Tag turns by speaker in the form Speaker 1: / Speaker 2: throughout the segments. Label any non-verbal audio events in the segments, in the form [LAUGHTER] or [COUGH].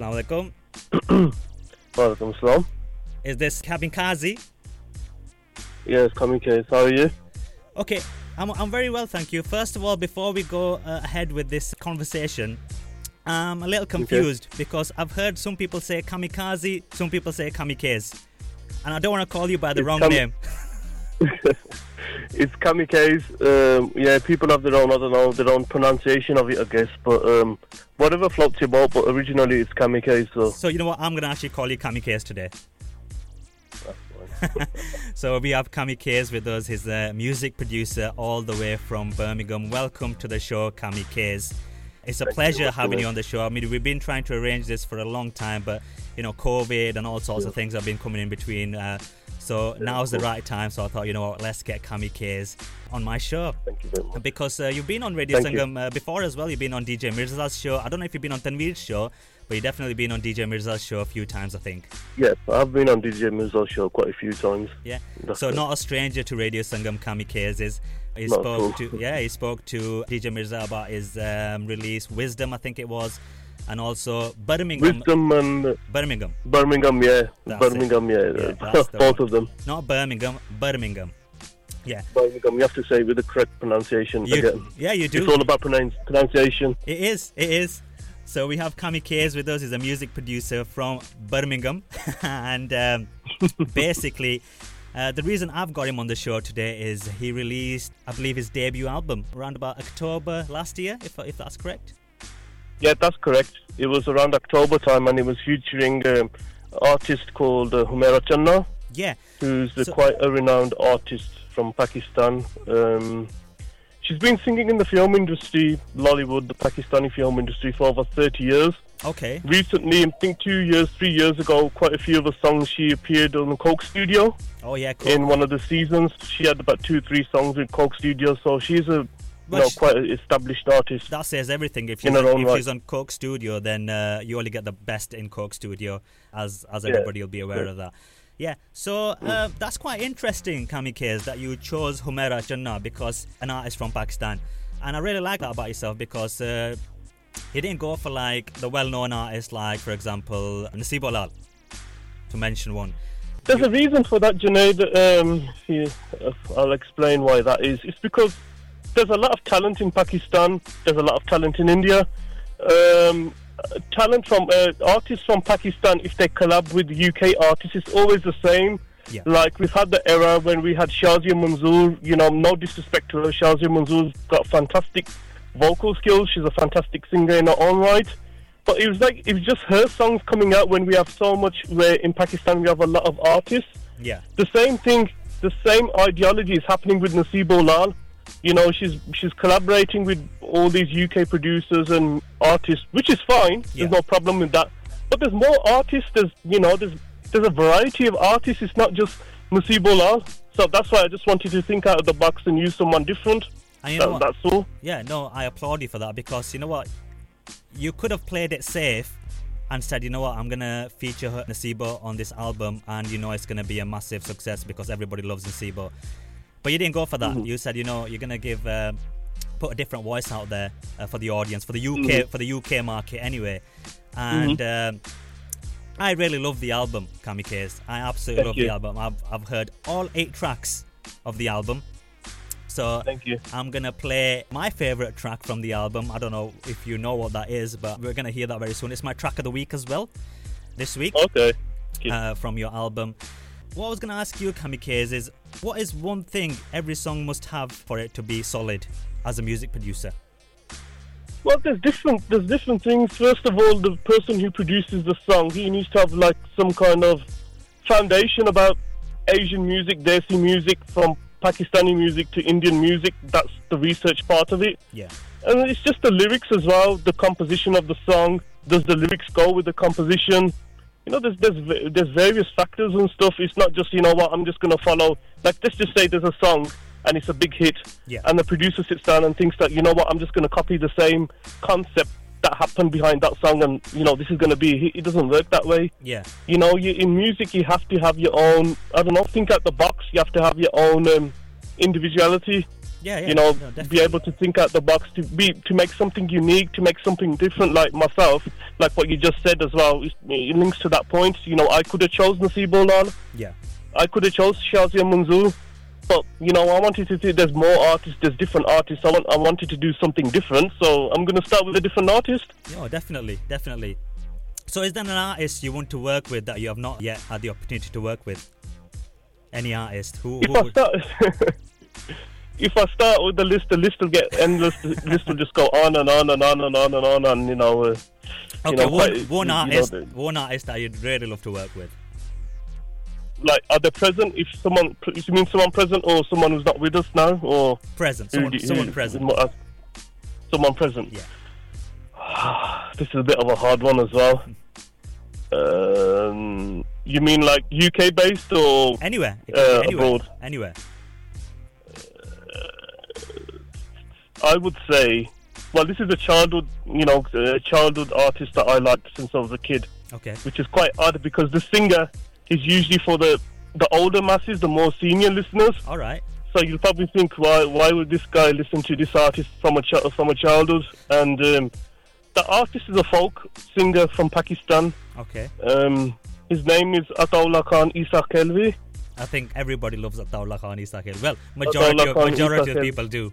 Speaker 1: Assalamu alaikum. [CLEARS THROAT]
Speaker 2: Salam.
Speaker 1: Is this Cabin Kazi?
Speaker 2: Yes, case. How are you?
Speaker 1: Okay, I'm, I'm very well, thank you. First of all, before we go uh, ahead with this conversation, I'm a little confused because I've heard some people say kamikaze, some people say kamikaze. And I don't want to call you by the
Speaker 2: It's
Speaker 1: wrong
Speaker 2: kam-
Speaker 1: name. [LAUGHS] [LAUGHS]
Speaker 2: It's kamikaze. Um, yeah, people have their own, I don't know, their own pronunciation of it, I guess. But um, whatever floats your boat. But originally, it's kamikaze. So
Speaker 1: So, you know what? I'm going to actually call you kamikaze today. [LAUGHS] So, we have kamikaze with us. He's a music producer all the way from Birmingham. Welcome to the show, kamikaze. It's a
Speaker 2: Thank
Speaker 1: pleasure
Speaker 2: very
Speaker 1: having you on the show. I mean, we've been trying to arrange this for a long time, but you know, COVID and all sorts of things have been coming in between. Uh, so now's the right time. So I thought, you know what, let's get Kami Kamikaze on my show.
Speaker 2: Thank you very much.
Speaker 1: Because uh, you've been on Radio
Speaker 2: Thank.
Speaker 1: Sangam uh, before as well. You've been on DJ Mirza's show. I don't know if you've been on Tanveer's show, but you've definitely been on DJ Mirza's show a few times, I think.
Speaker 2: Yes, I've been on DJ Mirza's show quite a few times.
Speaker 1: Yeah.
Speaker 2: That's
Speaker 1: so
Speaker 2: it.
Speaker 1: not a stranger to Radio Sangam Kamikaze is. He
Speaker 2: Not
Speaker 1: spoke
Speaker 2: all.
Speaker 1: to [LAUGHS] yeah, he spoke to DJ Mirza about his um, release, Wisdom, I think it was, and also Birmingham.
Speaker 2: Wisdom and
Speaker 1: Birmingham,
Speaker 2: Birmingham, yeah.
Speaker 1: That's
Speaker 2: Birmingham, yeah.
Speaker 1: Yeah, [LAUGHS]
Speaker 2: Both
Speaker 1: one.
Speaker 2: of them.
Speaker 1: not Birmingham, Birmingham. Yeah,
Speaker 2: Birmingham, you have to say with the correct pronunciation
Speaker 1: you,
Speaker 2: again.
Speaker 1: yeah, you do.
Speaker 2: It's all about pronounce- pronunciation.
Speaker 1: It is. It is. So we have Kamikaze with us. He's a music producer from Birmingham, [LAUGHS] and um, [LAUGHS] basically, uh, the reason I've got him on the show today is he released, I believe, his debut album around about October last year, if if that's correct.
Speaker 2: Yeah, that's correct. It was around October time and it was featuring um, an artist called uh, Humaira Channa,
Speaker 1: Yeah.
Speaker 2: who's
Speaker 1: So-
Speaker 2: quite a renowned artist from Pakistan. Um, she's been singing in the film industry, Lollywood, the Pakistani film industry, for over 30 years.
Speaker 1: Okay.
Speaker 2: Recently, I think two years, three years ago, quite a few of the songs she appeared on the Coke Studio
Speaker 1: Oh yeah. Cool.
Speaker 2: in one of the seasons. She had about two, three songs with Coke Studio, so she's a
Speaker 1: Well,
Speaker 2: know, quite established artist.
Speaker 1: that says everything. If she's, on, if
Speaker 2: right.
Speaker 1: she's on Coke Studio, then uh, you only get the best in Coke Studio, as as
Speaker 2: Yeah.
Speaker 1: everybody will be aware
Speaker 2: Yeah.
Speaker 1: of that. Yeah, so uh, that's quite interesting, Kamikaze, that you chose Humaira Channa because an artist from Pakistan, and I really like that about yourself because uh, you didn't go for like the well-known artists, like for example Naseebo Lal, to mention one.
Speaker 2: There's a reason for that, Junaid. Um, I'll explain why that is. It's because there's a lot of talent in Pakistan. There's a lot of talent in India. Um, talent from uh, artists from Pakistan, if they collab with UK artists, it's always the same.
Speaker 1: Yeah.
Speaker 2: Like we've had the era when we had Shazia Manzoor. You know, no disrespect to her, Shazia Manzoor's got fantastic vocal skills. She's a fantastic singer in her own right. But it was like it was just her songs coming out when we have so much. Where in Pakistan we have a lot of artists.
Speaker 1: Yeah,
Speaker 2: The same thing, the same ideology is happening with Nasib Lal. You know, she's she's collaborating with all these UK producers and artists, which is fine.
Speaker 1: Yeah.
Speaker 2: There's no problem with that. But there's more artists. There's you know, there's there's a variety of artists. It's not just Nasib Lal. So that's why I just wanted to think out of the box and use someone different.
Speaker 1: and you know
Speaker 2: That, that's all.
Speaker 1: Yeah, no, I applaud you for that because you know what? You could have played it safe and said, you know what, I'm gonna feature Naseebo on this album, and you know it's gonna be a massive success because everybody loves Naseebo. But you didn't go for that.
Speaker 2: Mhm.
Speaker 1: You said, you know, you're gonna give uh, put a different voice out there uh, for the audience, for the UK,
Speaker 2: Mhm.
Speaker 1: for the UK market anyway. And um, I really love the album, Kamikaze. I absolutely
Speaker 2: Thank
Speaker 1: love
Speaker 2: you.
Speaker 1: the album. I've, I've heard all eight tracks of the album. So
Speaker 2: Thank you.
Speaker 1: I'm gonna play my favorite track from the album. I don't know if you know what that is, but we're gonna hear that very soon. It's my track of the week as well, this week
Speaker 2: Okay. Okay.
Speaker 1: uh, from your album. What I was gonna ask you, Kamikaze, is what is one thing every song must have for it to be solid as a music producer?
Speaker 2: Well, there's different there's different things. First of all, the person who produces the song, he needs to have like some kind of foundation about Asian music, Desi music, from Pakistani music to Indian music. That's the research part of it.
Speaker 1: Yeah,
Speaker 2: And it's just the lyrics as well, the composition of the song. Does the lyrics go with the composition? You know, there's there's there's various factors and stuff. It's not just you know what I'm just gonna follow. Like let's just say there's a song and it's a big hit,
Speaker 1: Yeah.
Speaker 2: and the producer sits down and thinks that you know what I'm just gonna copy the same concept that happened behind that song, and you know this is gonna be a hit. It doesn't work that way.
Speaker 1: yeah,
Speaker 2: You know, you, in music you have to have your own. I don't know. Think out the box. You have to have your own um, individuality.
Speaker 1: Yeah, yeah.
Speaker 2: you know,
Speaker 1: no,
Speaker 2: be able to think out the box, to be to make something unique, to make something different. Like myself, like what you just said as well, it it links to that point. You know, I could have chosen Naseebo Lal,
Speaker 1: Yeah.
Speaker 2: I could have chose Shazia Manzoor, but you know, I wanted to see there's more artists, there's different artists. I want, I wanted to do something different, so I'm gonna start with a different artist.
Speaker 1: Oh, definitely, definitely. So, is there an artist you want to work with that you have not yet had the opportunity to work with? Any artist who,
Speaker 2: If
Speaker 1: who
Speaker 2: I
Speaker 1: would,
Speaker 2: start, [LAUGHS] if I start with the list, the list will get endless. The list will just go on and on and on and on and on, and you know. Uh, you
Speaker 1: okay,
Speaker 2: know,
Speaker 1: one,
Speaker 2: quite-
Speaker 1: one
Speaker 2: you know,
Speaker 1: artist,
Speaker 2: the-
Speaker 1: one artist that you'd really love to work with.
Speaker 2: like are they present? If someone, if you mean someone present or someone who's not with us now, or
Speaker 1: Present, someone,
Speaker 2: you-
Speaker 1: someone
Speaker 2: who-
Speaker 1: present.
Speaker 2: uh, someone present.
Speaker 1: Yeah. [SIGHS]
Speaker 2: This is a bit of a hard one as well. Um, you mean like UK based or
Speaker 1: Anywhere,
Speaker 2: Uh,
Speaker 1: anywhere,
Speaker 2: abroad.
Speaker 1: anywhere.
Speaker 2: I would say, well, this is a childhood, you know, a childhood artist that I liked since I was a kid,
Speaker 1: Okay,
Speaker 2: which is quite odd because the singer is usually for the the older masses, the more senior listeners.
Speaker 1: all right.
Speaker 2: So you'll probably think, why why would this guy listen to this artist from a ch- from a childhood? And um, the artist is a folk singer from Pakistan.
Speaker 1: Okay,
Speaker 2: Um, his name is Ataullah Khan Isa Kelvi.
Speaker 1: I think everybody loves Ataullah Khan Isa Khel. Well, majority of,
Speaker 2: Khan
Speaker 1: majority
Speaker 2: Isa
Speaker 1: of people do.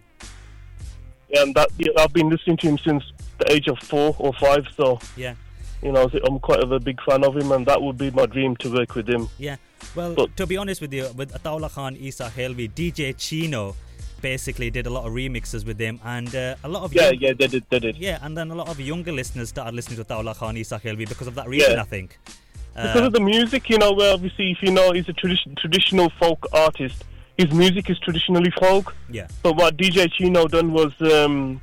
Speaker 2: And that yeah, I've been listening to him since the age of four or five. So
Speaker 1: Yeah,
Speaker 2: you know, I'm quite of a big fan of him, and that would be my dream to work with him.
Speaker 1: yeah. Well,
Speaker 2: But-
Speaker 1: to be honest with you, with Ataullah Khan Esakhelvi, DJ Chino basically did a lot of remixes with him, and uh, a lot of
Speaker 2: Yeah,
Speaker 1: young-
Speaker 2: yeah, they did, they did.
Speaker 1: yeah, and then a lot of younger listeners started listening to Ataullah Khan Esakhelvi because of that reason.
Speaker 2: Yeah.
Speaker 1: I think.
Speaker 2: Because
Speaker 1: Uh,
Speaker 2: of the music, you know, where obviously, if you know, he's a tradi- traditional folk artist. His music is traditionally folk.
Speaker 1: yeah,
Speaker 2: But what DJ Chino done was um,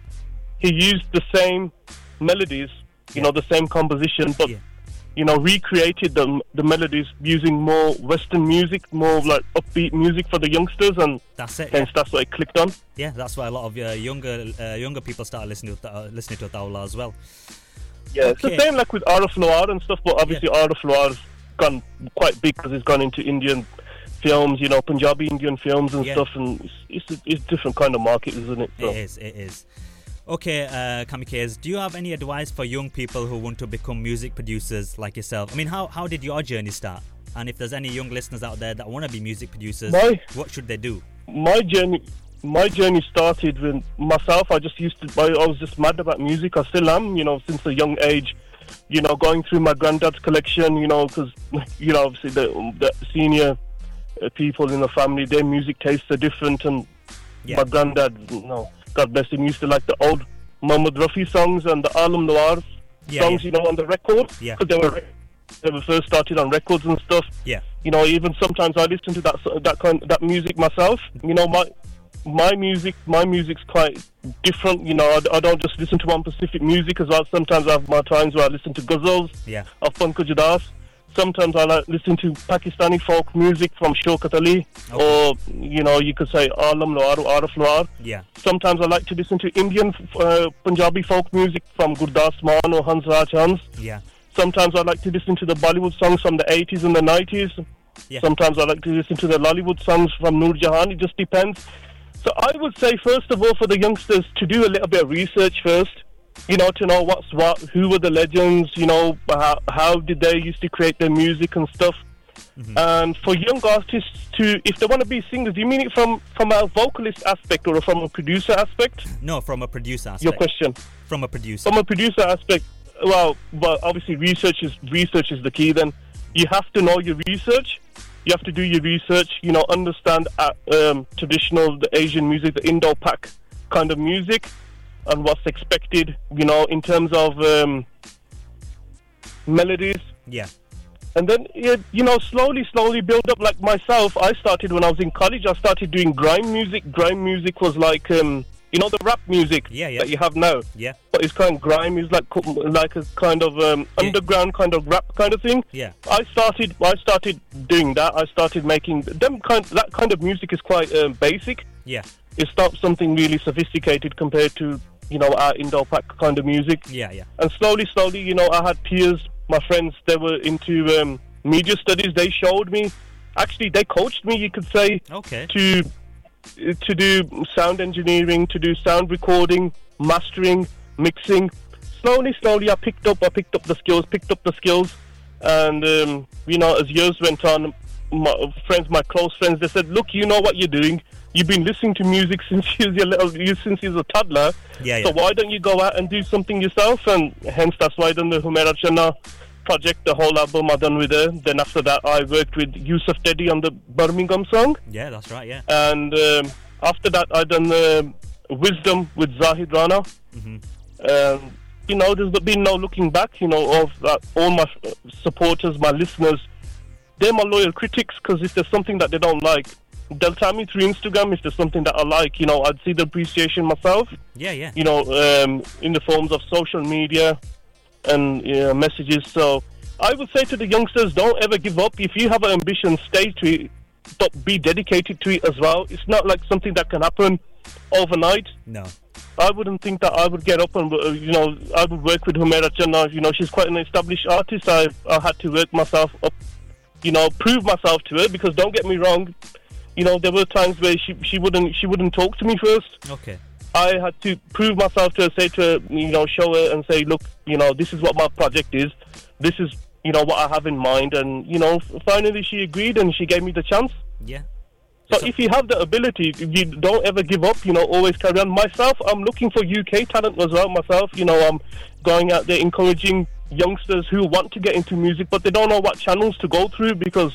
Speaker 2: he used the same melodies, you know, the same composition, but
Speaker 1: Yeah.
Speaker 2: you know, recreated the the melodies using more Western music, more like upbeat music for the youngsters, and
Speaker 1: that's it. Yeah.
Speaker 2: hence that's what it clicked on.
Speaker 1: Yeah, that's why a lot of uh, younger uh, younger people started listening to uh, listening to Ataullah as well.
Speaker 2: Yeah, it's the same like with Arif Lohar and stuff, but obviously Arif Lohar's gone quite big because it's gone into Indian films, you know, Punjabi Indian films and
Speaker 1: Yeah.
Speaker 2: stuff, and it's, it's, a, it's a different kind of market, isn't it? So.
Speaker 1: It is. It is. Okay, uh, Kamikaze, do you have any advice for young people who want to become music producers like yourself? I mean, how, how did your journey start? And if there's any young listeners out there that want to be music producers,
Speaker 2: My-
Speaker 1: what should they do?
Speaker 2: my journey my journey started with myself i just used to I, I was just mad about music i still am you know since a young age you know going through my granddad's collection you know because [LAUGHS] you know obviously the, the senior Uh, people in the family their music tastes are different and
Speaker 1: Yeah.
Speaker 2: my granddad you know god bless him used to like the old Muhammad Rafi songs and the Alam Lohar
Speaker 1: Yeah,
Speaker 2: songs
Speaker 1: yeah.
Speaker 2: you know on the record
Speaker 1: Yeah.
Speaker 2: because they were they were first started on records and stuff
Speaker 1: Yeah.
Speaker 2: you know even sometimes i listen to that that kind that music myself you know my my music my music's quite different you know I, I don't just listen to one specific music as well sometimes i have my times where i listen to ghazals
Speaker 1: Yeah.
Speaker 2: of Pankaj Udhas sometimes i like listen to pakistani folk music from Shaukat ali
Speaker 1: Okay.
Speaker 2: or you know you could say alam lohar or arif lohar
Speaker 1: Yeah.
Speaker 2: sometimes i like to listen to indian uh, punjabi folk music from gurdas maan or hans raj hans
Speaker 1: Yeah.
Speaker 2: Sometimes I like to listen to the Bollywood songs from the 80s and the 90s.
Speaker 1: Yeah.
Speaker 2: Sometimes I like to listen to the Lollywood songs from Noor Jahan. It just depends. So I would say, first of all, for the youngsters to do a little bit of research first. You know, to know what's what, who were the legends, you know, how, how did they used to create their music and stuff. And for young artists to, if they want to be singers, do you mean it from, from a vocalist aspect or from a producer aspect?
Speaker 1: No, from a producer aspect.
Speaker 2: Your question.
Speaker 1: From a producer.
Speaker 2: From a producer aspect, well, well, obviously research is research is the key. Then you have to know your research. You have to do your research. You know, understand uh, um, traditional the Asian music, the Indo-Pak kind of music, and what's expected. You know, in terms of um, melodies.
Speaker 1: yeah.
Speaker 2: And then, yeah, you know, slowly, slowly build up. Like myself, I started when I was in college. I started doing grime music. Grime music was like, um, you know, the rap music
Speaker 1: Yeah, yeah.
Speaker 2: that you have now
Speaker 1: Yeah.
Speaker 2: but it's kind of grime is like like a kind of um,
Speaker 1: Yeah.
Speaker 2: underground kind of rap kind of thing.
Speaker 1: Yeah.
Speaker 2: I started I started doing that. I started making them kind that kind of music is quite um, basic.
Speaker 1: Yeah.
Speaker 2: It's not something really sophisticated compared to you know our Indo-Pak kind of music.
Speaker 1: Yeah. Yeah.
Speaker 2: And slowly, slowly, you know, I had peers, my friends, they were into um, media studies. They showed me, actually, they coached me, you could say,
Speaker 1: Okay.
Speaker 2: to to do sound engineering, to do sound recording, mastering, mixing. Slowly, slowly, I picked up. I picked up the skills. Picked up the skills, and um, you know, as years went on, my friends, my close friends, they said, "Look, you know what you're doing. You've been listening to music [LAUGHS] since you're little, since you're a toddler.
Speaker 1: Yeah,
Speaker 2: So
Speaker 1: yeah.
Speaker 2: why don't you go out and do something yourself?" And hence, that's why I done the Humaira Channa project. The whole album I done with her. Then after that, I worked with Yusuf Teddy on the Birmingham song.
Speaker 1: Yeah, that's right. Yeah.
Speaker 2: And um, after that, I done uh, Wisdom with Zahid Rana.
Speaker 1: hmm
Speaker 2: Um, you know, there's been no looking back. You know, of uh, all my supporters, my listeners, they're my loyal critics. Because if there's something that they don't like, they'll tell me through Instagram. If there's something that I like, you know, I'd see the appreciation myself.
Speaker 1: Yeah, yeah.
Speaker 2: You know, um, in the forms of social media and messages. So I would say to the youngsters, don't ever give up. If you have an ambition, stay to it. But be dedicated to it as well. It's not like something that can happen overnight.
Speaker 1: No.
Speaker 2: I wouldn't think that I would get up and uh, you know I would work with Humaira Channa. You know she's quite an established artist. I I had to work myself up, you know, prove myself to her because don't get me wrong, you know there were times where she she wouldn't she wouldn't talk to me first.
Speaker 1: Okay.
Speaker 2: I had to prove myself to her, say to her, you know, show her and say, look, you know, this is what my project is. This is you know what I have in mind, and you know, finally she agreed and she gave me the chance.
Speaker 1: Yeah.
Speaker 2: So,
Speaker 1: So-
Speaker 2: if you have the ability, you don't ever give up. You know, always carry on. Myself, I'm looking for UK talent as well. Myself, you know, I'm going out there encouraging youngsters who want to get into music, but they don't know what channels to go through because,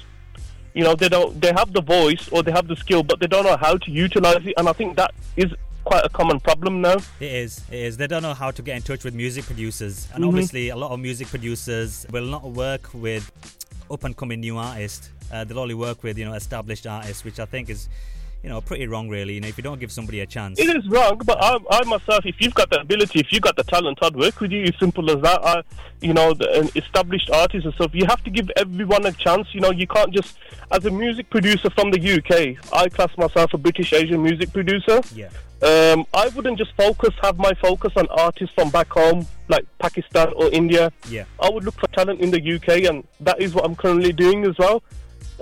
Speaker 2: you know, they don't. They have the voice or they have the skill, but they don't know how to utilize it. And I think that is quite a common problem now.
Speaker 1: It is. It is. They don't know how to get in touch with music producers, and
Speaker 2: Mhm.
Speaker 1: obviously, a lot of music producers will not work with up and coming new artists. Uh, they'll only work with you know established artists, which I think is you know pretty wrong, really. You know, if you don't give somebody a chance.
Speaker 2: It is wrong, but I, I myself, if you've got the ability, if you've got the talent, I'd work with you. It's simple as that. I, you know, the, an established artists and stuff. You have to give everyone a chance. You know, you can't just, as a music producer from the UK, I class myself a British Asian music producer.
Speaker 1: Yeah.
Speaker 2: Um, I wouldn't just focus, have my focus on artists from back home, like Pakistan or India.
Speaker 1: Yeah.
Speaker 2: I would look for talent in the UK, and that is what I'm currently doing as well.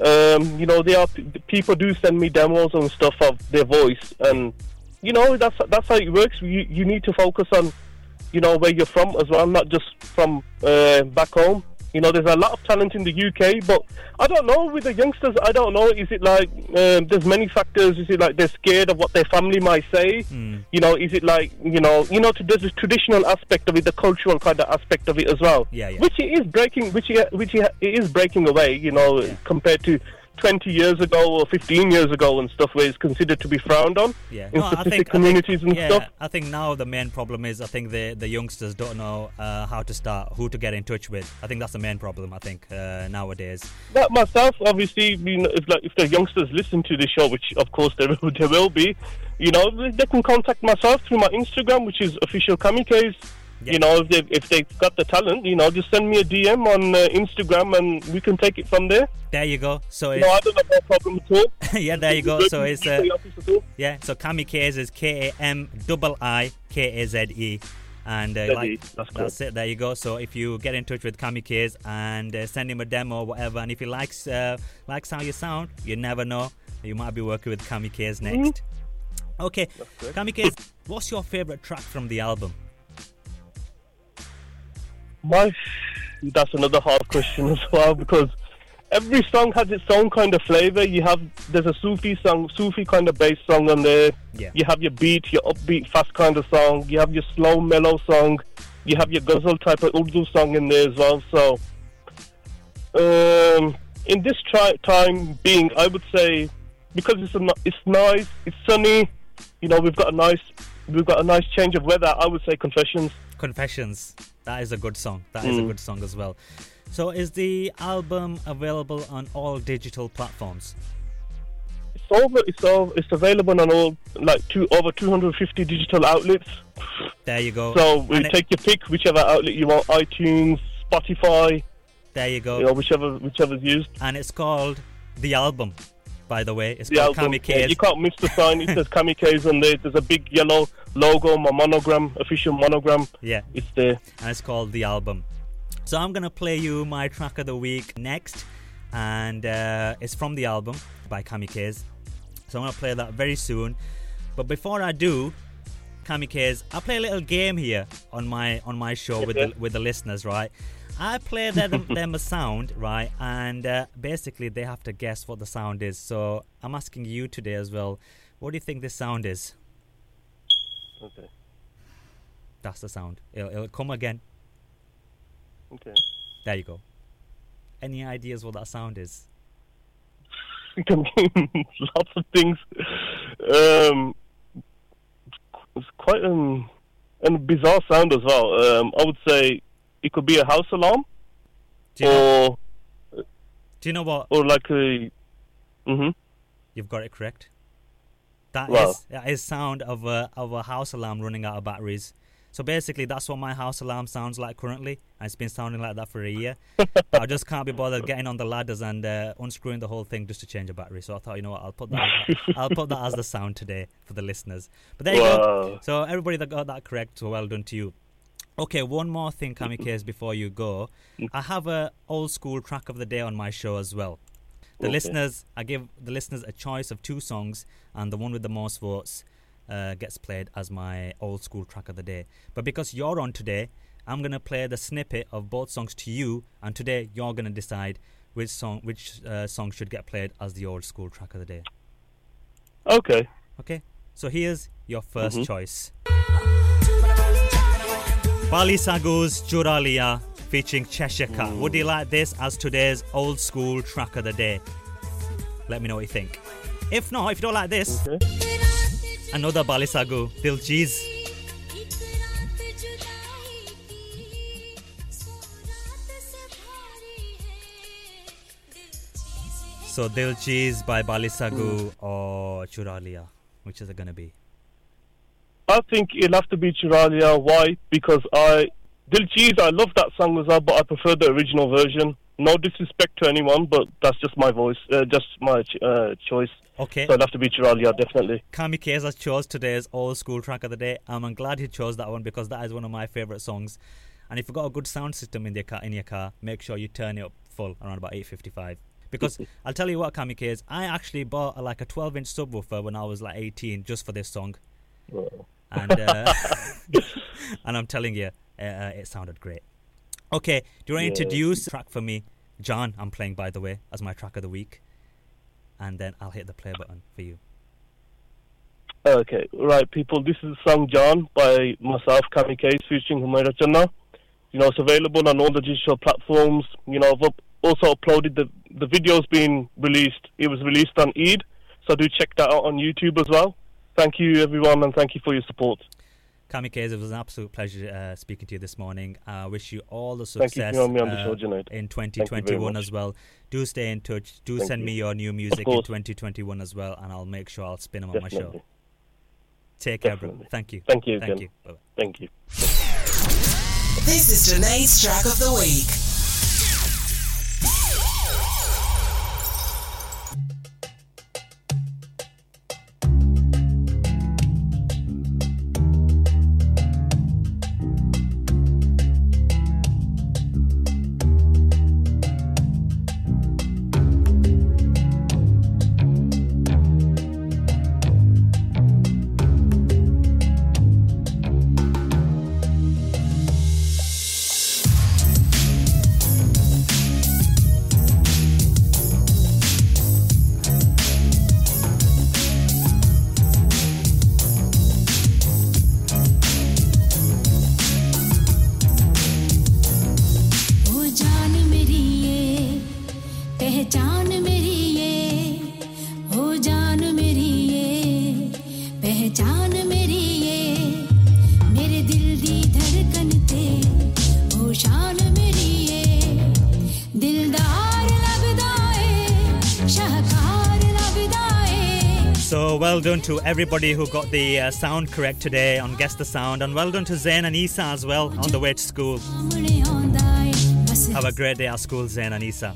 Speaker 2: Um, you know, there are people do send me demos and stuff of their voice, and you know that's that's how it works. You you need to focus on, you know, where you're from as well, not just from uh, back home. You know, there's a lot of talent in the UK, but I don't know with the youngsters. I don't know. Is it like um, there's many factors? Is it like they're scared of what their family might say?
Speaker 1: Mm.
Speaker 2: You know, is it like you know, you know, to, there's a traditional aspect of it, the cultural kind of aspect of it as well.
Speaker 1: Yeah, yeah.
Speaker 2: Which it is breaking, which it, which it is breaking away. You know,
Speaker 1: Yeah.
Speaker 2: compared to 20 years ago or 15 years ago and stuff, where it's considered to be frowned on
Speaker 1: Yeah.
Speaker 2: in
Speaker 1: No, I
Speaker 2: specific
Speaker 1: think, I think-
Speaker 2: communities and
Speaker 1: yeah,
Speaker 2: stuff.
Speaker 1: I think now the main problem is I think the the youngsters don't know uh, how to start, who to get in touch with. I think that's the main problem. I think uh, nowadays.
Speaker 2: That myself, obviously, you know, if like if the youngsters listen to the show, which of course [LAUGHS] there will, there will be, you know, they they can contact myself through my Instagram, which is official Kamikaze.
Speaker 1: Yeah.
Speaker 2: You know, if they if they've got the talent, you know, just send me a DM on uh, Instagram and we can take it from there.
Speaker 1: There you go. So
Speaker 2: No, I don't have no problem at all. [LAUGHS]
Speaker 1: yeah, there you go. So it's uh,
Speaker 2: The office at all.
Speaker 1: yeah. So Kamikaze is K A M double I K A Z E. And uh, like,
Speaker 2: that's
Speaker 1: that's it. There you go. So if you get in touch with Kamikaze and uh, send him a demo or whatever, and if he likes uh, likes how you sound, you never know. You might be working with Kamikaze
Speaker 2: Mm-hmm.
Speaker 1: next. Okay,
Speaker 2: correct.
Speaker 1: Kamikaze, what's your favorite track from the album?
Speaker 2: My, that's another hard question [LAUGHS] as well because every song has its own kind of flavor. You have there's a Sufi song, Sufi kind of bass song on there.
Speaker 1: Yeah.
Speaker 2: You have your beat, your upbeat, fast kind of song. You have your slow, mellow song. You have your ghazal type of Urdu song in there as well. So, um, in this tri- time being, I would say because it's a, it's nice, it's sunny. You know, we've got a nice we've got a nice change of weather. I would say Confessions.
Speaker 1: Confessions. That is a good song. That is a
Speaker 2: Mm.
Speaker 1: good song as well. So is the album available on all digital platforms?
Speaker 2: It's over. It's over. It's available on all like two over 250 digital outlets.
Speaker 1: There you go.
Speaker 2: So we
Speaker 1: And it-
Speaker 2: take your pick, whichever outlet you want, iTunes, Spotify,
Speaker 1: there you go.
Speaker 2: you know, whichever whichever's used.
Speaker 1: And it's called The Album, by the way. It's
Speaker 2: The
Speaker 1: called
Speaker 2: album.
Speaker 1: Kamikaze.
Speaker 2: Yeah, you can't miss the sign. It says Kamikaze on there. There's a big yellow logo, my monogram, official monogram.
Speaker 1: yeah,
Speaker 2: It's there.
Speaker 1: and it's called The Album. So I'm gonna play you my track of the week next, and uh, it's from the album by Kamikaze. So I'm gonna play that very soon. But before I do, Kamikaze, I play a little game here on my on my show with the, with the listeners, right? I play them, [LAUGHS] them a sound, right? And uh, basically they have to guess what the sound is. So I'm asking you today as well. What do you think this sound is?
Speaker 2: Okay.
Speaker 1: That's the sound. It'll, it'll come again.
Speaker 2: Okay.
Speaker 1: There you go. Any ideas what that sound is? [LAUGHS]
Speaker 2: Lots of things. Um, it's quite an, an bizarre sound as well. Um, I would say it could be a house alarm,
Speaker 1: Do you, know, do you know what?
Speaker 2: or like a. Mhm.
Speaker 1: You've got it correct. That is that is sound of a of a house alarm running out of batteries. So basically, that's what my house alarm sounds like currently. and It's been sounding like that for a year. [LAUGHS] I just can't be bothered getting on the ladders and uh, unscrewing the whole thing just to change a battery. So I thought, you know what, I'll put that [LAUGHS] I'll put that as the sound today for the listeners. But there you go. So everybody that got that correct, so well done to you. Okay, one more thing, Kamikaze, before you go. I have a old school track of the day on my show as well. The
Speaker 2: Okay.
Speaker 1: listeners, I give the listeners a choice of two songs, and the one with the most votes uh, gets played as my old school track of the day. But because you're on today, I'm gonna play the snippet of both songs to you, and today you're gonna decide which song which uh, song should get played as the old school track of the day.
Speaker 2: Okay.
Speaker 1: Okay, so here's your 1st
Speaker 2: Mhm.
Speaker 1: choice. Bally Sagoo's Juralia featuring Cheshire Cat. Would you like this as today's old school track of the day? Let me know what you think. If not, if you don't like this,
Speaker 2: Okay.
Speaker 1: another Bally Sagoo, Diljeez. So Dil Cheez by Bally Sagoo hmm. or Chura Liya, which is it gonna be?
Speaker 2: I think it'll have to be Chura Liya. Why? Because I Dil Cheez, I love that song as well, but I prefer the original version. No disrespect to anyone, but that's just my voice, uh, just my ch- uh, choice.
Speaker 1: Okay.
Speaker 2: So it'll have to be Chura Liya, definitely.
Speaker 1: Kamikaze chose today's old school track of the day. and I'm glad he chose that one because that is one of my favorite songs. And if you've got a good sound system in your car, in your car, make sure you turn it up full around about 8:55. Because [LAUGHS] I'll tell you what, Kamikaze, I actually bought a, like a 12-inch subwoofer when I was like 18 just for this song, and uh, [LAUGHS] and I'm telling you, uh, uh, it sounded great. Okay, do you want to
Speaker 2: Yeah.
Speaker 1: introduce the track for me, John? I'm playing by the way as my track of the week, and then I'll hit the play button for you.
Speaker 2: Okay, right, people. This is the song John by myself, Kamikaze, featuring Humaira Channa. You know, it's available on all the digital platforms. You know, I've up- also uploaded the the video's been released. It was released on Eid, so do check that out on YouTube as well. Thank you, everyone, and thank you for your support.
Speaker 1: Kamikaze, it was an absolute pleasure uh, speaking to you this morning. I wish you all the
Speaker 2: Thank you for
Speaker 1: success
Speaker 2: having me on the
Speaker 1: uh,
Speaker 2: show,
Speaker 1: in 2021 as well. Do stay in touch. Do
Speaker 2: Thank
Speaker 1: send
Speaker 2: you.
Speaker 1: me your new music in 2021 as well, and I'll make sure I'll spin them on my show.
Speaker 2: Definitely.
Speaker 1: Take care, bro. Thank you.
Speaker 2: Thank you
Speaker 1: Thank
Speaker 2: again.
Speaker 1: you. Bye-bye.
Speaker 2: Thank you.
Speaker 3: This is Junaid's track of the week.
Speaker 1: So well done to everybody who got the uh, sound correct today on Guess the Sound and well done to Zain and Isa as well on the way school. Have a great day at school, Zain and Isa.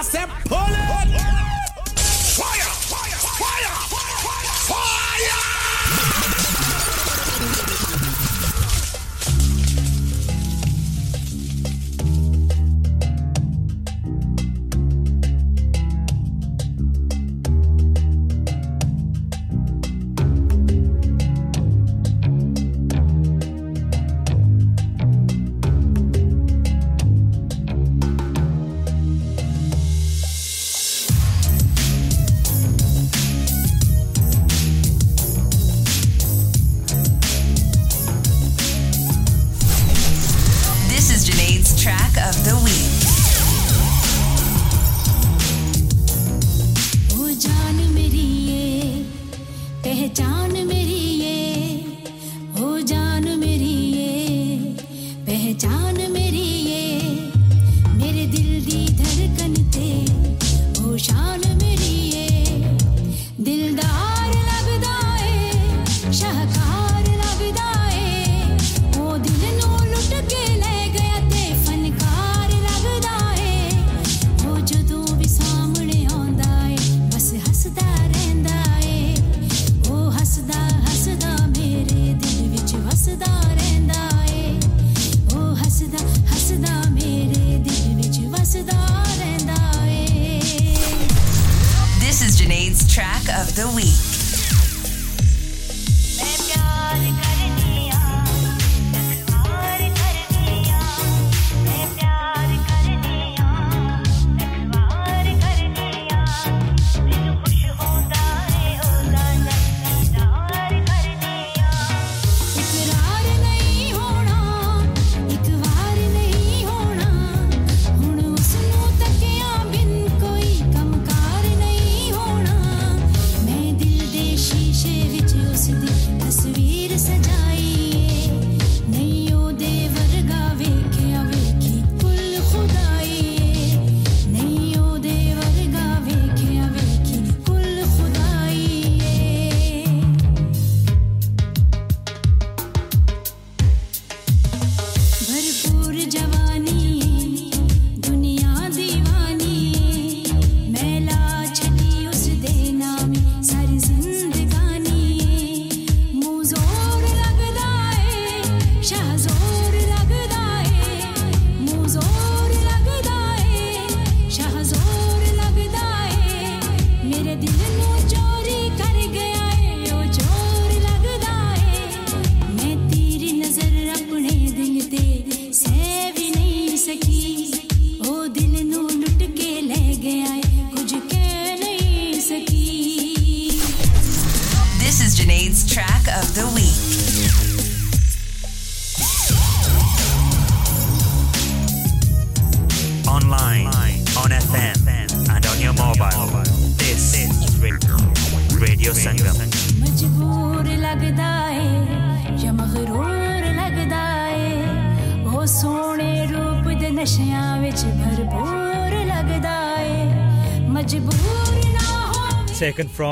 Speaker 4: I said, pull it!
Speaker 5: तस्वीर
Speaker 1: सजा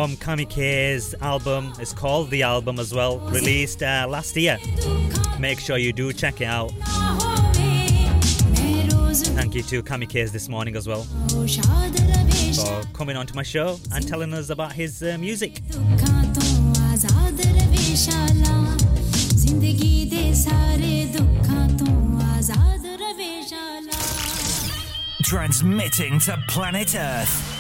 Speaker 1: from Kamikaze's album. It's called The Album as well, released uh, last year. Make sure you do check it out. Thank you to Kamikaze's this morning as well for coming onto my show and telling us about his uh, music.
Speaker 4: Transmitting to planet Earth